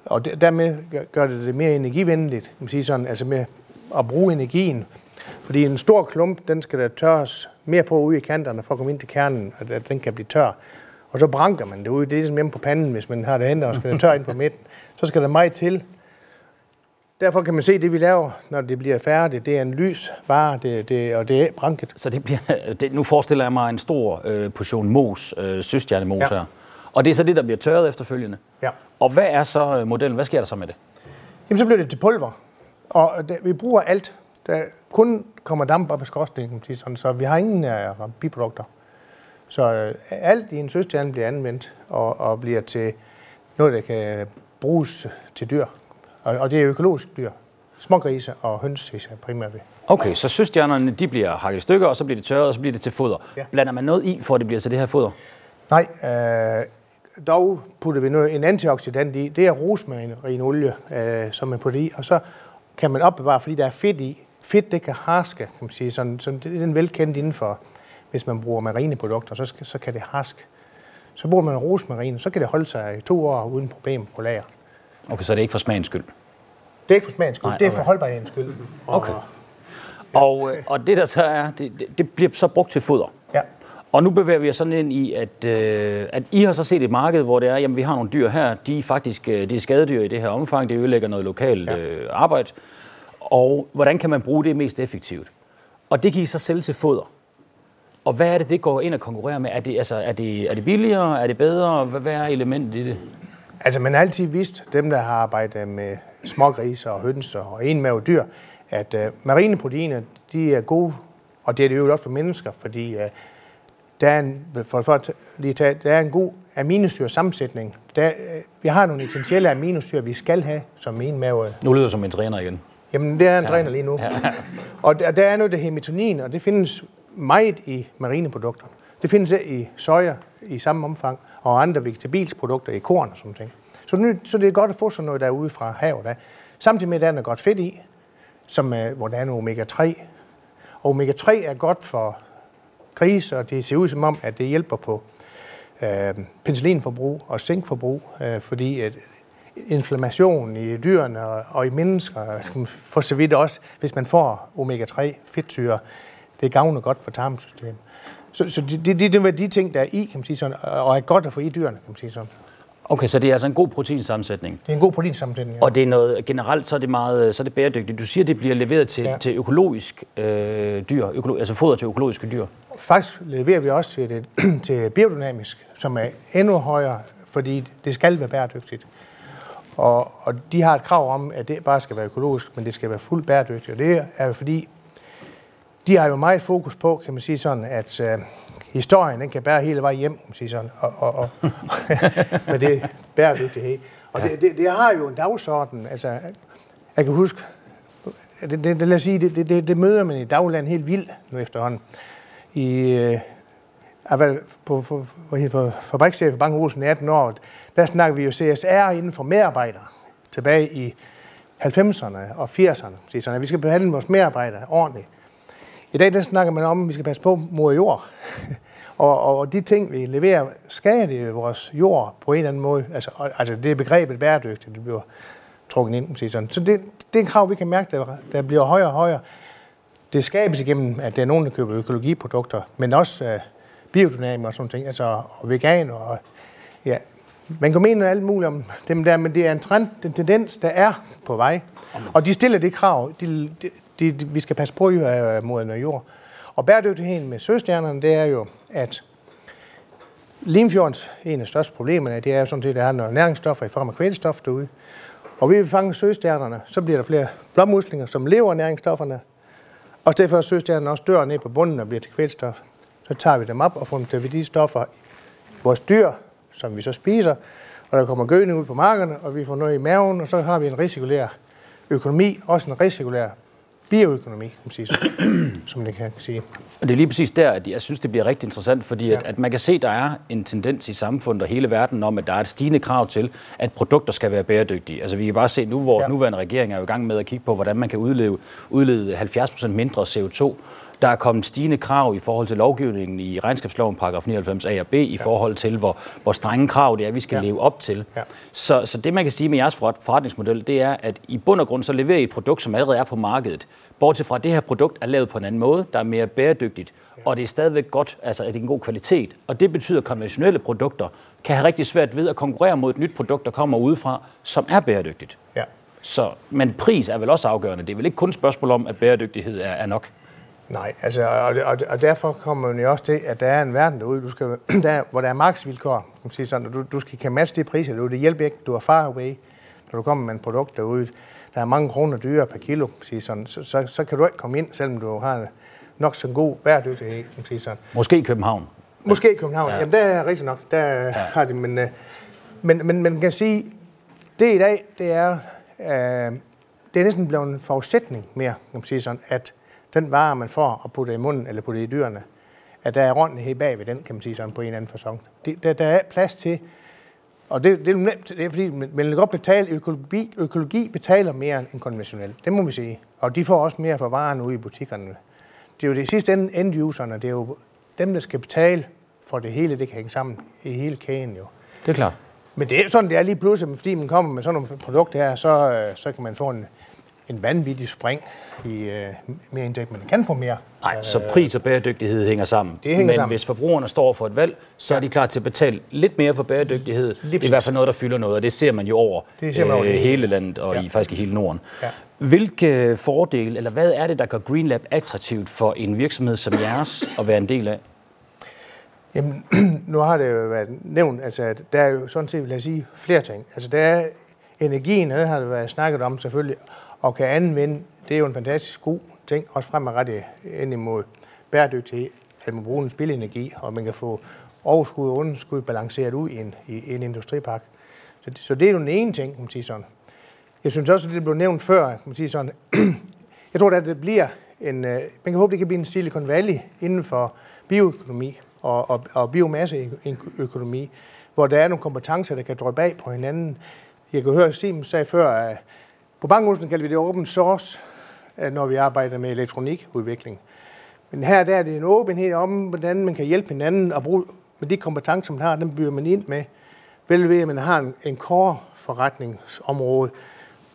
Og dermed gør det det mere energivenligt, kan man sige sådan, altså med at bruge energien. Fordi en stor klump, den skal der tørres mere på ude i kanterne for at komme ind til kernen, og at den kan blive tør. Og så branker man det ud. Det er ligesom hjemme på panden, hvis man har det hen og skal det tør ind på midten. Så skal der meget til. Derfor kan man se, at det vi laver, når det bliver færdigt, det er en lys vare, det, det, og det er branket. Så det bliver, det, nu forestiller jeg mig en stor øh, portion mos, øh, søstjernemos ja. her. Og det er så det, der bliver tørret efterfølgende? Ja. Og hvad er så øh, modellen? Hvad sker der så med det? Jamen, så bliver det til pulver. Og det, vi bruger alt. Der kun kommer damp op af skorstenen, sådan, så vi har ingen uh, biprodukter. Så uh, alt i en søstjerne bliver anvendt og, og bliver til noget, der kan bruges til dyr. Og, og det er økologisk dyr. Smågrise og høns er primært ved. Okay, så søstjernerne de bliver hakket i stykker, og så bliver det tørret, og så bliver det til foder. Ja. Blander man noget i, for at det bliver til det her foder? Nej, øh, dog putter vi noget, en antioxidant i. Det er rosmarinolie, øh, som man putter i, og så kan man opbevare, fordi der er fedt i. Fedt, det kan harske, kan man sige. Sådan, sådan, det er den velkendt inden for, hvis man bruger marineprodukter, så, så kan det harske. Så bruger man rosmarin, så kan det holde sig i to år uden problem på lager. Okay, så er det ikke for smagens skyld? Det er ikke for smagens skyld, Nej, okay. det er for holdbarhedens skyld. Og, okay. Og, ja. og det der så er, det, det bliver så brugt til foder? Ja. Og nu bevæger vi os sådan ind i, at, øh, at I har så set et marked, hvor det er, jamen vi har nogle dyr her, de er faktisk øh, det er skadedyr i det her omfang, det ødelægger noget lokalt ja. øh, arbejde. Og hvordan kan man bruge det mest effektivt? Og det kan I så sælge til foder. Og hvad er det, det går ind og konkurrerer med? Er det, altså, er det, er det billigere? Er det bedre? Hvad, hvad er elementet i det? Altså, man har altid vist, dem der har arbejdet med smågrise og høns og enmavedyr, at uh, marineproteiner, de er gode, og det er det jo også for mennesker, fordi uh, der er en, for, for at lige tage, der er en god aminosyre sammensætning. Der, vi har nogle essentielle aminosyre, vi skal have som en mave. Nu lyder som en træner igen. Jamen, det er en ja. træner lige nu. Ja. og der, der er noget, der hematonin, og det findes meget i marineprodukter. Det findes i soja i samme omfang, og andre vegetabilsprodukter i korn og sådan ting. Så, nu, så det er godt at få sådan noget derude fra havet. Der. Samtidig med, at der er noget godt fedt i, som, øh, hvor der er noget omega-3. Og omega-3 er godt for grise, og det ser ud som om, at det hjælper på øh, penicillinforbrug og zinkforbrug, øh, fordi at inflammation i dyrene og, og i mennesker, for så vidt også, hvis man får omega-3 fedtsyre, det gavner godt for tarmsystemet. Så, så det, det, det er de ting, der er i, kan man sige sådan, og er godt at få i dyrene, kan man sige sådan. Okay, så det er altså en god proteinsammensætning. Det er en god proteinsammensætning, ja. Og det er noget, generelt så er det meget så er det bæredygtigt. Du siger, det bliver leveret til, ja. til økologisk øh, dyr, økolo, altså foder til økologiske dyr. Faktisk leverer vi også til, det, til biodynamisk, som er endnu højere, fordi det skal være bæredygtigt. Og, og de har et krav om, at det bare skal være økologisk, men det skal være fuldt bæredygtigt. Og det er fordi, de har jo meget fokus på, kan man sige sådan, at øh, historien den kan bære hele vejen hjem, kan man sige sådan, og, og, og med det bæredygtighed. Og det, det, det har jo en dagsorden. Altså, jeg kan huske, det, det, det, lad os sige, det, det, det møder man i dagland helt vildt nu efterhånden. I, øh, jeg på, på, på, på fabrikschef i Bang Olsen i 18 år, der snakker vi jo CSR inden for medarbejdere tilbage i 90'erne og 80'erne. Så vi skal behandle vores medarbejdere ordentligt. I dag der snakker man om, at vi skal passe på mor jord. Og, og de ting, vi leverer, skader det vores jord på en eller anden måde. Altså, altså det er begrebet bæredygtigt, det bliver trukket ind. Sige sådan. Så det, det er en krav, vi kan mærke, der, der bliver højere og højere. Det skabes igennem, at der er nogen, der køber økologiprodukter, men også uh, biodynamik og sådan ting, altså og vegan og ja, man kan mene alt muligt om dem der, men det er en trend, en tendens, der er på vej. Og de stiller det krav, de, de, de, vi skal passe på øh, mod noget jord. Og bæredygtigheden med søstjernerne, det er jo, at Limfjordens en af de største problemer, det er jo sådan set, at der er noget næringsstoffer i form af kvælstof derude. Og vi vil fange søstjernerne, så bliver der flere blommuslinger, som lever af næringsstofferne. Og derfor søstjernerne også dør ned på bunden og bliver til kvælstof. Så tager vi dem op og får dem til de stoffer vores dyr, som vi så spiser, og der kommer gødning ud på markerne, og vi får noget i maven, og så har vi en recirkulær økonomi, også en recirkulær bioøkonomi, kan man sige, som det kan sige. Og det er lige præcis der, at jeg synes, det bliver rigtig interessant, fordi ja. at, at man kan se, at der er en tendens i samfundet og hele verden om, at der er et stigende krav til, at produkter skal være bæredygtige. Altså vi kan bare se nu, hvor ja. nuværende regering er i gang med at kigge på, hvordan man kan udlede, udlede 70% mindre CO2 der er kommet stigende krav i forhold til lovgivningen i regnskabsloven paragraf 99 A og B, i ja. forhold til, hvor, hvor strenge krav det er, vi skal ja. leve op til. Ja. Så, så det, man kan sige med jeres forretningsmodel, det er, at i bund og grund, så leverer I et produkt, som allerede er på markedet. Bortset fra, at det her produkt er lavet på en anden måde, der er mere bæredygtigt, og det er stadigvæk godt, altså at det er en god kvalitet. Og det betyder, at konventionelle produkter kan have rigtig svært ved at konkurrere mod et nyt produkt, der kommer udefra, som er bæredygtigt. Ja. Så, men pris er vel også afgørende. Det er vel ikke kun et spørgsmål om, at bæredygtighed er, er nok? Nej, altså, og, og, og derfor kommer man jo også til, at der er en verden derude, du skal, der, hvor der er markedsvilkår, kan man sige sådan, og du, du skal kan matche de priser derude. Det hjælper ikke, du er far away, når du kommer med en produkt derude. Der er mange kroner dyrere per kilo, kan sige sådan, så, så, så, kan du ikke komme ind, selvom du har nok så god bæredygtighed, kan sige sådan. Måske i København. Måske i København, ja. jamen der er rigtig nok, der ja. har det, men, øh, men, men man kan sige, det i dag, det er, øh, det er næsten blevet en forudsætning mere, kan man sige sådan, at den vare, man får og putter i munden eller putter i dyrene, at der er ordentlighed bag ved den, kan man sige sådan på en eller anden fasong. Det, der, der er plads til, og det, det er nemt, det er fordi, man vil godt betale, økologi, økologi betaler mere end konventionelt. Det må vi sige. Og de får også mere for varen ude i butikkerne. Det er jo det sidste ende, end-userne, det er jo dem, der skal betale for det hele, det kan hænge sammen i hele kæden jo. Det er klart. Men det er sådan, det er lige pludselig, fordi man kommer med sådan nogle produkter her, så, øh, så kan man få en, en vanvittig spring i uh, mere indtægt, men kan få mere. Nej, så pris og bæredygtighed hænger sammen. Det hænger men sammen. hvis forbrugerne står for et valg, så ja. er de klar til at betale lidt mere for bæredygtighed. Det er i hvert fald noget, der fylder noget, og det ser man jo over, det ser man over øh, hele landet og ja. i, faktisk i hele Norden. Ja. Hvilke fordele, eller hvad er det, der gør GreenLab attraktivt for en virksomhed som jeres at være en del af? Jamen, nu har det jo været nævnt, altså der er jo sådan set, vil jeg sige, flere ting. Altså der er energien, det har det været snakket om selvfølgelig, og kan anvende, det er jo en fantastisk god ting, også fremadrettet ind imod bæredygtighed, at man bruger en spilenergi, og man kan få overskud og underskud balanceret ud i en, i en industripark. Så, så det er jo den ene ting, kan man sige sådan. Jeg synes også, at det blev nævnt før, kan man sige sådan. jeg tror, at det bliver en, øh, man kan håbe, det kan blive en Silicon Valley inden for bioøkonomi og, og, og biomasseøkonomi, hvor der er nogle kompetencer, der kan drøbe af på hinanden. Jeg kan høre, at Siemens sagde før, at på Bankhusen kalder vi det open source, øh, når vi arbejder med elektronikudvikling. Men her der er det en åbenhed om, hvordan man kan hjælpe hinanden og bruge med de kompetencer, man har, dem byder man ind med. Vel ved, at man har en, en core forretningsområde.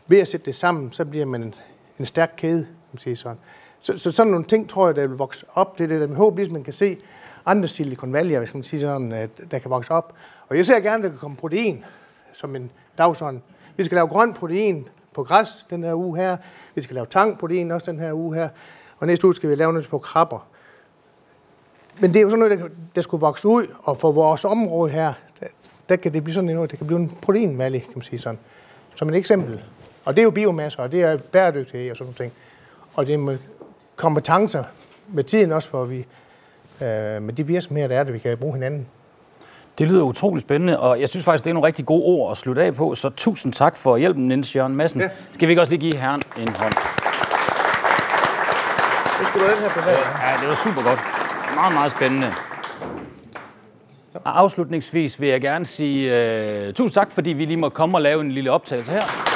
Ved at sætte det sammen, så bliver man en, en stærk kæde, man siger sådan. Så, så sådan nogle ting, tror jeg, der vil vokse op. Det er det, der med håb, ligesom man kan se andre Silicon Valley, hvis man siger sådan, at der kan vokse op. Og jeg ser gerne, at der kan komme protein som en dagsorden. Vi skal lave grøn protein, på græs den her uge her. Vi skal lave tangprotein også den her uge her. Og næste uge skal vi lave noget på krabber. Men det er jo sådan noget, der, der skulle vokse ud, og for vores område her, der, der kan det blive sådan noget, det kan blive en proteinmalle, kan man sige sådan. Som et eksempel. Og det er jo biomasse, og det er bæredygtighed og sådan noget. Og det er med kompetencer med tiden også, hvor vi øh, med de virksomheder, der er det, vi kan bruge hinanden. Det lyder utroligt spændende, og jeg synes faktisk, det er nogle rigtig gode ord at slutte af på, så tusind tak for hjælpen, Niels Jørgen Madsen. Ja. Skal vi ikke også lige give herren en hånd? Det skulle du her på Ja, det var super godt. Meget, meget spændende. Og afslutningsvis vil jeg gerne sige uh, tusind tak, fordi vi lige må komme og lave en lille optagelse her.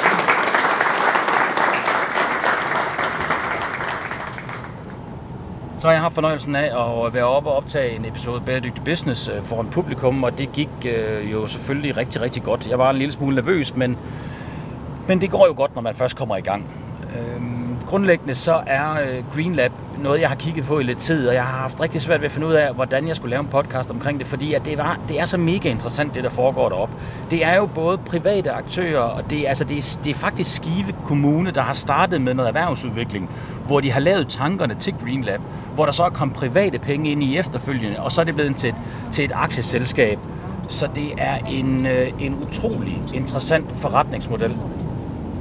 Så har jeg haft fornøjelsen af at være oppe og optage en episode Bæredygtig Business øh, for en publikum, og det gik øh, jo selvfølgelig rigtig, rigtig godt. Jeg var en lille smule nervøs, men, men det går jo godt, når man først kommer i gang. Øhm, grundlæggende så er øh, Green Lab noget, jeg har kigget på i lidt tid, og jeg har haft rigtig svært ved at finde ud af, hvordan jeg skulle lave en podcast omkring det, fordi at det, var, det er så mega interessant, det der foregår deroppe. Det er jo både private aktører, og det, altså det, er, det er faktisk Skive Kommune, der har startet med noget erhvervsudvikling, hvor de har lavet tankerne til Green Lab, hvor der så er kommet private penge ind i efterfølgende, og så er det blevet til et, til et aktieselskab. Så det er en, øh, en utrolig interessant forretningsmodel.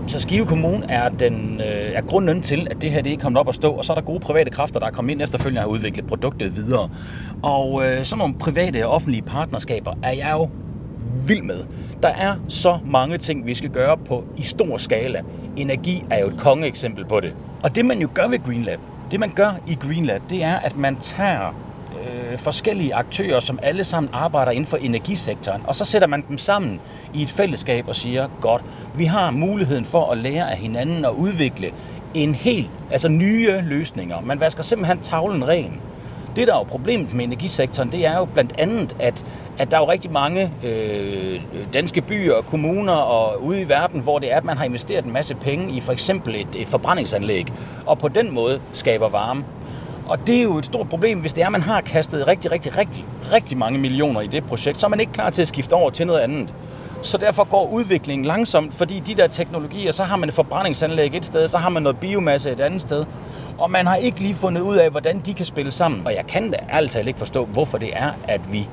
Så Skive Kommune er, den, øh, er grunden til, at det her det er kommet op at stå, og så er der gode private kræfter, der er kommet ind efterfølgende og har udviklet produktet videre. Og øh, sådan nogle private og offentlige partnerskaber er jeg jo vild med. Der er så mange ting, vi skal gøre på i stor skala. Energi er jo et kongeeksempel på det. Og det man jo gør ved Greenlab, det man gør i Greenlab, det er, at man tager øh, forskellige aktører, som alle sammen arbejder inden for energisektoren, og så sætter man dem sammen i et fællesskab og siger, godt, vi har muligheden for at lære af hinanden og udvikle en helt, altså nye løsninger. Man vasker simpelthen tavlen ren. Det, der er jo problemet med energisektoren, det er jo blandt andet, at, at der er jo rigtig mange øh, danske byer og kommuner og ude i verden, hvor det er, at man har investeret en masse penge i for eksempel et, et forbrændingsanlæg, og på den måde skaber varme. Og det er jo et stort problem, hvis det er, at man har kastet rigtig, rigtig, rigtig, rigtig mange millioner i det projekt, så er man ikke klar til at skifte over til noget andet. Så derfor går udviklingen langsomt, fordi de der teknologier, så har man et forbrændingsanlæg et sted, så har man noget biomasse et andet sted. Og man har ikke lige fundet ud af, hvordan de kan spille sammen. Og jeg kan da ærligt talt ikke forstå, hvorfor det er, at vi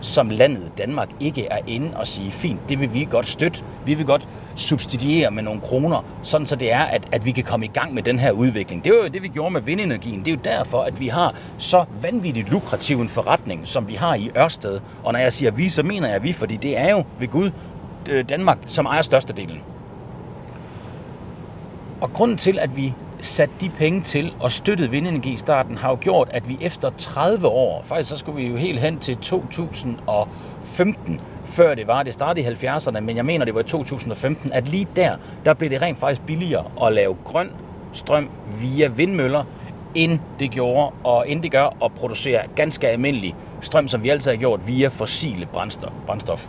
som landet Danmark ikke er inde og sige, fint, det vil vi godt støtte. Vi vil godt subsidiere med nogle kroner, sådan så det er, at, at vi kan komme i gang med den her udvikling. Det var jo det, vi gjorde med vindenergien. Det er jo derfor, at vi har så vanvittigt lukrativ en forretning, som vi har i Ørsted. Og når jeg siger vi, så mener jeg vi, fordi det er jo ved Gud øh, Danmark, som ejer størstedelen. Og grunden til, at vi sat de penge til og støttet vindenergi i starten, har jo gjort, at vi efter 30 år, faktisk så skulle vi jo helt hen til 2015, før det var, det startede i 70'erne, men jeg mener, det var i 2015, at lige der, der blev det rent faktisk billigere at lave grøn strøm via vindmøller, end det gjorde, og end det gør at producere ganske almindelig strøm, som vi altid har gjort via fossile brændstof.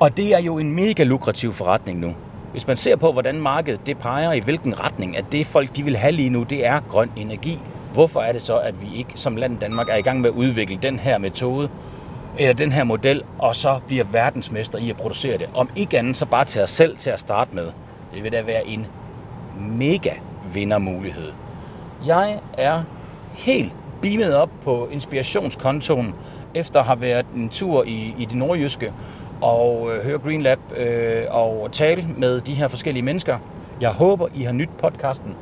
Og det er jo en mega lukrativ forretning nu. Hvis man ser på, hvordan markedet det peger i hvilken retning, at det folk de vil have lige nu, det er grøn energi. Hvorfor er det så, at vi ikke som land Danmark er i gang med at udvikle den her metode, eller den her model, og så bliver verdensmester i at producere det? Om ikke andet, så bare til os selv til at starte med. Det vil da være en mega vindermulighed. Jeg er helt beamet op på inspirationskontoen, efter at have været en tur i, i det nordjyske, og øh, høre Green Lab øh, og tale med de her forskellige mennesker. Jeg håber, I har nyt podcasten.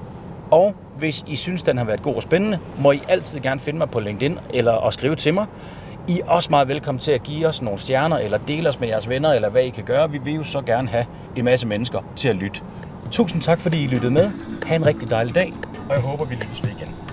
Og hvis I synes, den har været god og spændende, må I altid gerne finde mig på LinkedIn eller og skrive til mig. I er også meget velkommen til at give os nogle stjerner, eller dele os med jeres venner, eller hvad I kan gøre. Vi vil jo så gerne have en masse mennesker til at lytte. Tusind tak, fordi I lyttede med. Ha' en rigtig dejlig dag, og jeg håber, vi lyttes ved igen.